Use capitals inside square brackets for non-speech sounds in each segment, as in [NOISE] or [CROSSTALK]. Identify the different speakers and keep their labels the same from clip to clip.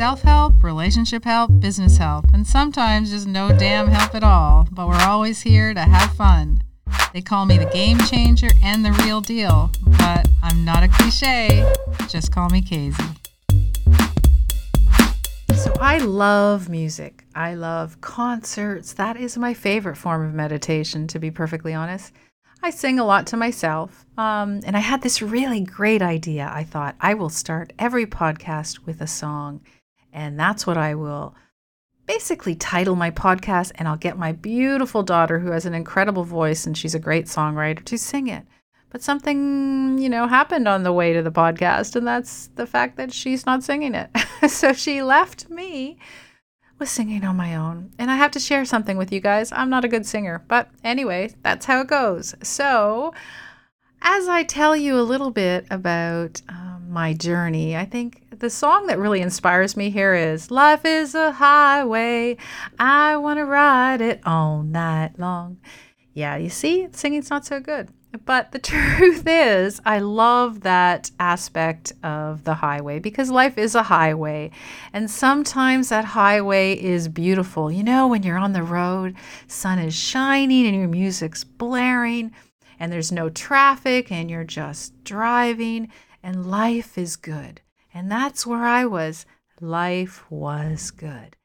Speaker 1: Self help, relationship help, business help, and sometimes just no damn help at all, but we're always here to have fun. They call me the game changer and the real deal, but I'm not a cliche. Just call me Casey. So I love music. I love concerts. That is my favorite form of meditation, to be perfectly honest. I sing a lot to myself. Um, and I had this really great idea. I thought I will start every podcast with a song. And that's what I will basically title my podcast. And I'll get my beautiful daughter, who has an incredible voice and she's a great songwriter, to sing it. But something, you know, happened on the way to the podcast. And that's the fact that she's not singing it. [LAUGHS] so she left me was singing on my own. And I have to share something with you guys. I'm not a good singer, but anyway, that's how it goes. So, as I tell you a little bit about um, my journey, I think the song that really inspires me here is Life is a Highway. I want to ride it all night long. Yeah, you see, singing's not so good. But the [LAUGHS] truth is, I love that aspect of the highway because life is a highway. And sometimes that highway is beautiful. You know, when you're on the road, sun is shining and your music's blaring, and there's no traffic, and you're just driving, and life is good. And that's where I was. Life was good.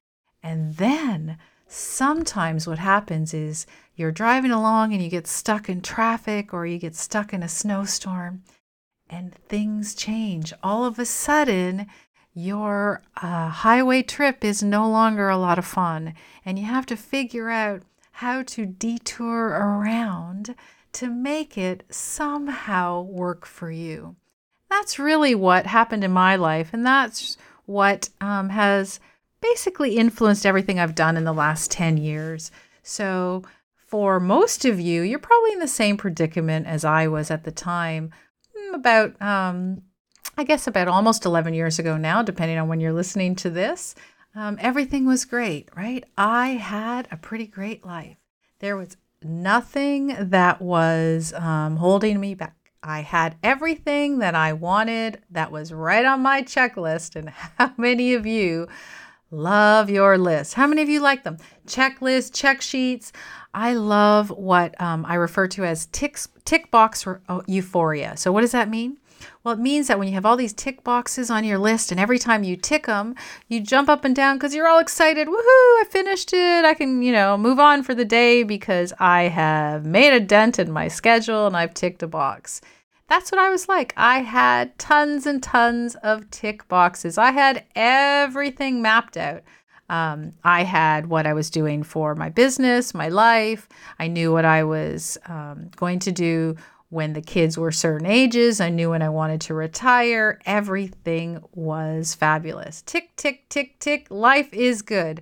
Speaker 1: And then sometimes what happens is you're driving along and you get stuck in traffic or you get stuck in a snowstorm and things change. All of a sudden, your uh, highway trip is no longer a lot of fun, and you have to figure out how to detour around to make it somehow work for you. That's really what happened in my life, and that's what um, has basically influenced everything I've done in the last 10 years. So, for most of you, you're probably in the same predicament as I was at the time, mm, about, um, I guess, about almost 11 years ago now, depending on when you're listening to this. Um, everything was great, right? I had a pretty great life. There was nothing that was um, holding me back. I had everything that I wanted that was right on my checklist. And [LAUGHS] how many of you love your list? How many of you like them? Checklists, check sheets. I love what um, I refer to as tick, tick box oh, euphoria. So, what does that mean? Well, it means that when you have all these tick boxes on your list, and every time you tick them, you jump up and down because you're all excited. Woohoo! I finished it. I can, you know, move on for the day because I have made a dent in my schedule and I've ticked a box. That's what I was like. I had tons and tons of tick boxes. I had everything mapped out. Um, I had what I was doing for my business, my life. I knew what I was um, going to do when the kids were certain ages. I knew when I wanted to retire. Everything was fabulous. Tick, tick, tick, tick. Life is good.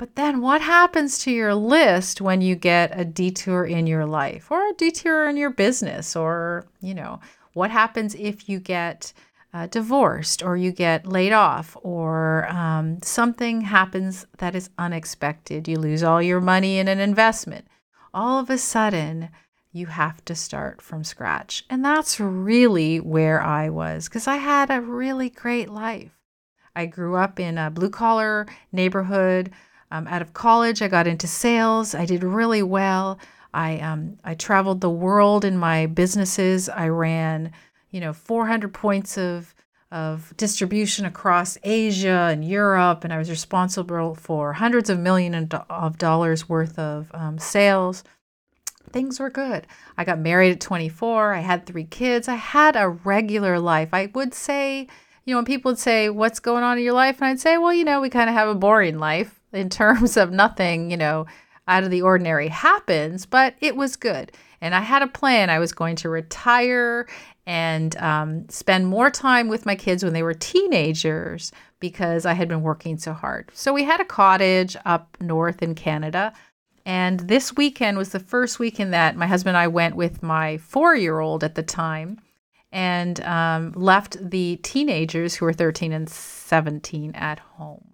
Speaker 1: But then what happens to your list when you get a detour in your life or a detour in your business? Or, you know, what happens if you get uh, divorced or you get laid off or um, something happens that is unexpected. You lose all your money in an investment. All of a sudden, you have to start from scratch. And that's really where I was because I had a really great life. I grew up in a blue collar neighborhood. Um, out of college, I got into sales. I did really well. I um, I traveled the world in my businesses. I ran you know 400 points of of distribution across Asia and Europe, and I was responsible for hundreds of millions of dollars worth of um, sales. Things were good. I got married at 24. I had three kids. I had a regular life. I would say, you know, when people would say, What's going on in your life? And I'd say, Well, you know, we kind of have a boring life in terms of nothing, you know, out of the ordinary happens, but it was good. And I had a plan. I was going to retire and um, spend more time with my kids when they were teenagers because I had been working so hard. So we had a cottage up north in Canada. And this weekend was the first weekend that my husband and I went with my four year old at the time and um, left the teenagers who were 13 and 17 at home.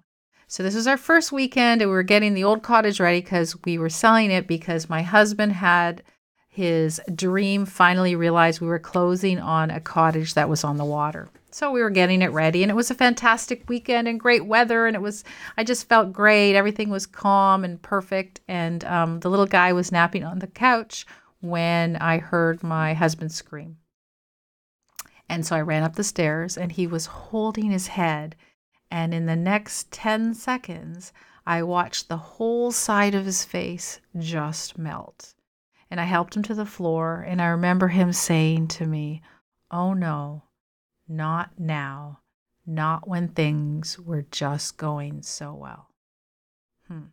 Speaker 1: So this was our first weekend, and we were getting the old cottage ready because we were selling it because my husband had his dream finally realized we were closing on a cottage that was on the water. So we were getting it ready, and it was a fantastic weekend and great weather. And it was, I just felt great. Everything was calm and perfect. And um, the little guy was napping on the couch when I heard my husband scream. And so I ran up the stairs, and he was holding his head. And in the next 10 seconds, I watched the whole side of his face just melt and I helped him to the floor. And I remember him saying to me, Oh no, not now, not when things were just going so well. Hmm.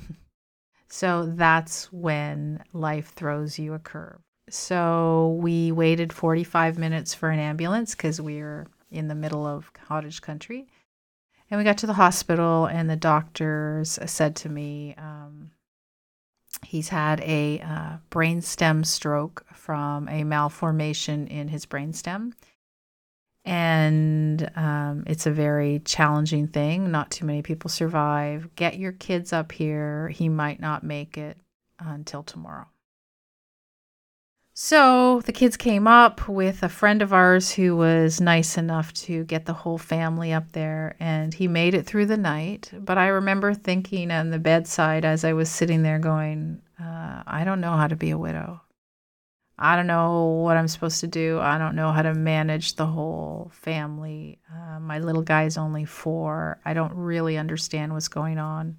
Speaker 1: [LAUGHS] so that's when life throws you a curve. So we waited 45 minutes for an ambulance because we were in the middle of cottage country. And we got to the hospital, and the doctors said to me, um, He's had a uh, brainstem stroke from a malformation in his brainstem. And um, it's a very challenging thing. Not too many people survive. Get your kids up here. He might not make it until tomorrow. So the kids came up with a friend of ours who was nice enough to get the whole family up there, and he made it through the night. But I remember thinking on the bedside as I was sitting there going, uh, I don't know how to be a widow. I don't know what I'm supposed to do. I don't know how to manage the whole family. Uh, my little guy is only four. I don't really understand what's going on.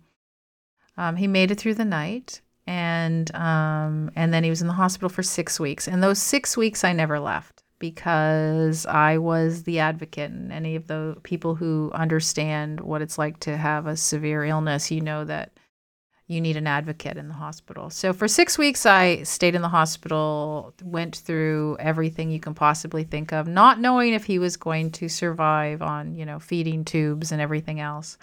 Speaker 1: Um, he made it through the night and um, and then he was in the hospital for six weeks. And those six weeks, I never left because I was the advocate. And any of the people who understand what it's like to have a severe illness, you know that you need an advocate in the hospital. So for six weeks, I stayed in the hospital, went through everything you can possibly think of, not knowing if he was going to survive on, you know, feeding tubes and everything else.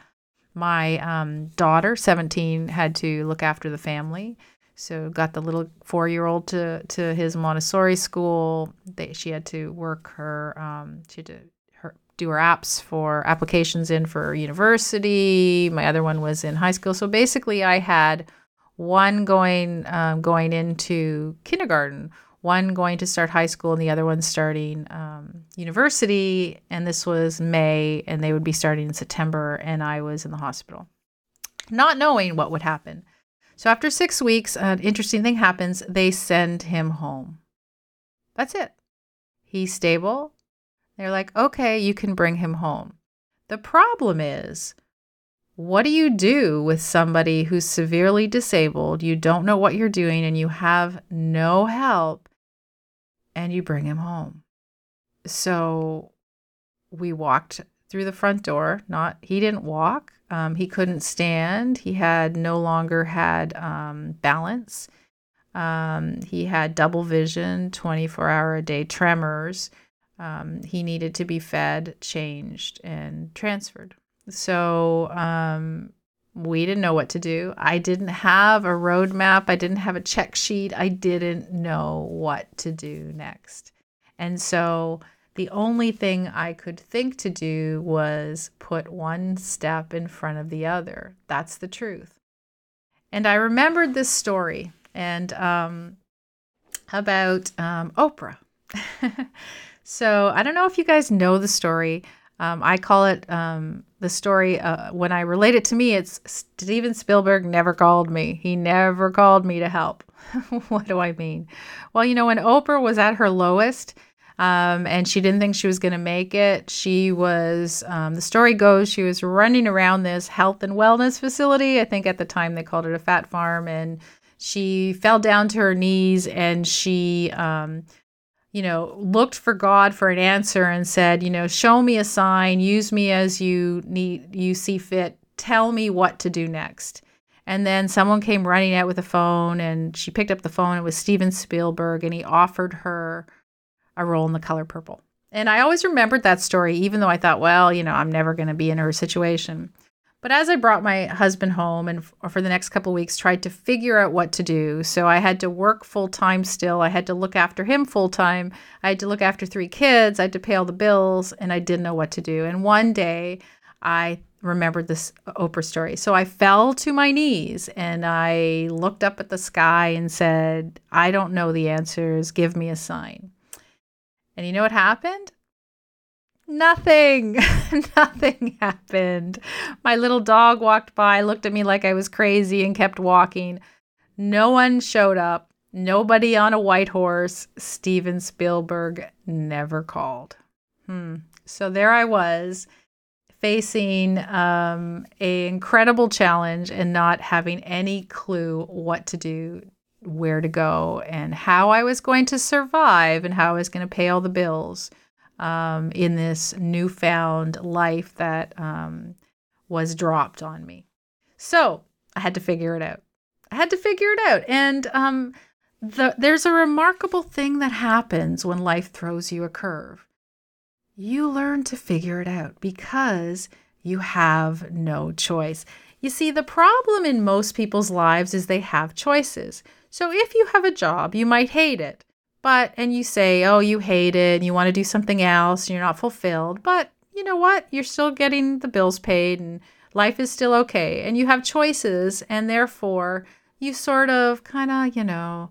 Speaker 1: My um, daughter, 17, had to look after the family. So got the little four-year-old to to his Montessori school. They, she had to work her um, she had to her, do her apps for applications in for university. My other one was in high school. So basically, I had one going um, going into kindergarten, one going to start high school and the other one starting um, university. And this was May, and they would be starting in September, and I was in the hospital, not knowing what would happen. So after six weeks, an interesting thing happens. They send him home. That's it. He's stable. They're like, okay, you can bring him home. The problem is, what do you do with somebody who's severely disabled? You don't know what you're doing and you have no help and you bring him home. So we walked through the front door. Not he didn't walk. Um, he couldn't stand. He had no longer had um, balance. Um, he had double vision, 24 hour a day tremors. Um, he needed to be fed, changed, and transferred. So um, we didn't know what to do. I didn't have a roadmap. I didn't have a check sheet. I didn't know what to do next. And so the only thing I could think to do was put one step in front of the other. That's the truth. And I remembered this story and um, about um, Oprah. [LAUGHS] so I don't know if you guys know the story. Um, I call it um, the story. Uh, when I relate it to me, it's Steven Spielberg never called me. He never called me to help. [LAUGHS] what do I mean? Well, you know, when Oprah was at her lowest, um, and she didn't think she was going to make it. She was, um, the story goes, she was running around this health and wellness facility. I think at the time they called it a fat farm. And she fell down to her knees and she um, you know, looked for God for an answer and said, you know, show me a sign, use me as you need you see fit, tell me what to do next. And then someone came running out with a phone and she picked up the phone. It was Steven Spielberg and he offered her a role in the color purple. And I always remembered that story, even though I thought, well, you know, I'm never going to be in her situation. But as I brought my husband home and for the next couple weeks tried to figure out what to do, so I had to work full time still. I had to look after him full time. I had to look after three kids. I had to pay all the bills, and I didn't know what to do. And one day, I remembered this Oprah story. So I fell to my knees and I looked up at the sky and said, I don't know the answers. Give me a sign. And you know what happened? Nothing. [LAUGHS] Nothing happened. My little dog walked by, looked at me like I was crazy, and kept walking. No one showed up. Nobody on a white horse. Steven Spielberg never called. Hmm. So there I was facing um, a incredible challenge and not having any clue what to do, where to go, and how I was going to survive and how I was going to pay all the bills um, in this newfound life that um, was dropped on me. So I had to figure it out. I had to figure it out. And um, the, there's a remarkable thing that happens when life throws you a curve you learn to figure it out because you have no choice. You see, the problem in most people's lives is they have choices. So if you have a job, you might hate it. But, and you say, oh, you hate it, and you want to do something else, and you're not fulfilled. But you know what? You're still getting the bills paid, and life is still okay. And you have choices, and therefore you sort of kind of, you know,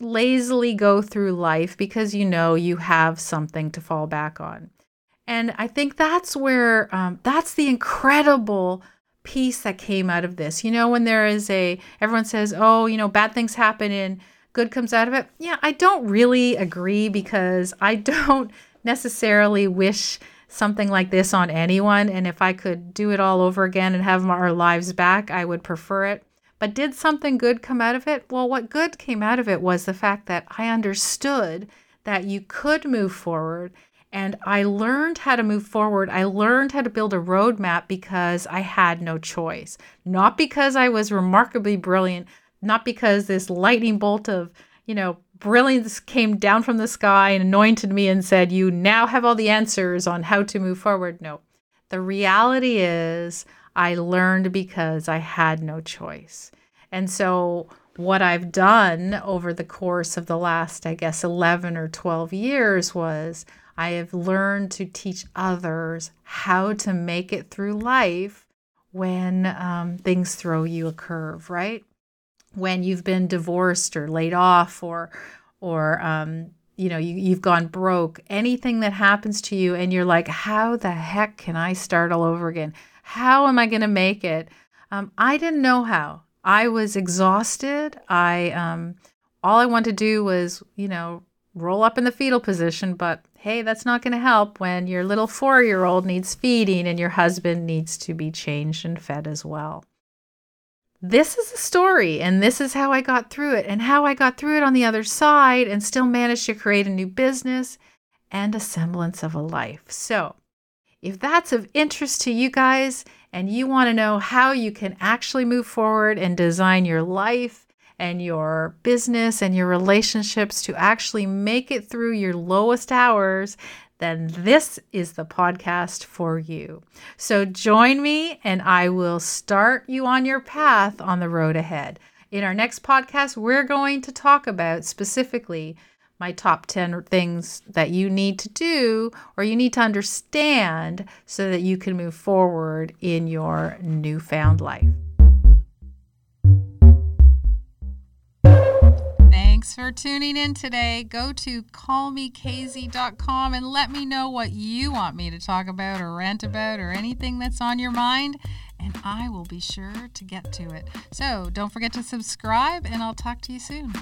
Speaker 1: lazily go through life because you know you have something to fall back on. And I think that's where, um, that's the incredible piece that came out of this. You know, when there is a, everyone says, oh, you know, bad things happen and good comes out of it. Yeah, I don't really agree because I [LAUGHS] don't necessarily wish something like this on anyone. And if I could do it all over again and have our lives back, I would prefer it. But did something good come out of it? Well, what good came out of it was the fact that I understood that you could move forward and I learned how to move forward. I learned how to build a roadmap because I had no choice. Not because I was remarkably brilliant, not because this lightning bolt of, you know, brilliance came down from the sky and anointed me and said, You now have all the answers on how to move forward. No. The reality is, I learned because I had no choice. And so, what I've done over the course of the last, I guess, 11 or 12 years was I have learned to teach others how to make it through life when um, things throw you a curve, right? When you've been divorced or laid off or, or, um, you know, you, you've gone broke, anything that happens to you, and you're like, how the heck can I start all over again? How am I going to make it? Um, I didn't know how. I was exhausted. I um, all I wanted to do was, you know, roll up in the fetal position. But hey, that's not going to help when your little four-year-old needs feeding and your husband needs to be changed and fed as well. This is a story, and this is how I got through it, and how I got through it on the other side, and still managed to create a new business and a semblance of a life. So, if that's of interest to you guys and you want to know how you can actually move forward and design your life and your business and your relationships to actually make it through your lowest hours, then this is the podcast for you. So join me and I will start you on your path on the road ahead. In our next podcast, we're going to talk about specifically my top 10 things that you need to do or you need to understand so that you can move forward in your newfound life. For tuning in today. Go to callmekz.com and let me know what you want me to talk about or rant about or anything that's on your mind, and I will be sure to get to it. So don't forget to subscribe, and I'll talk to you soon.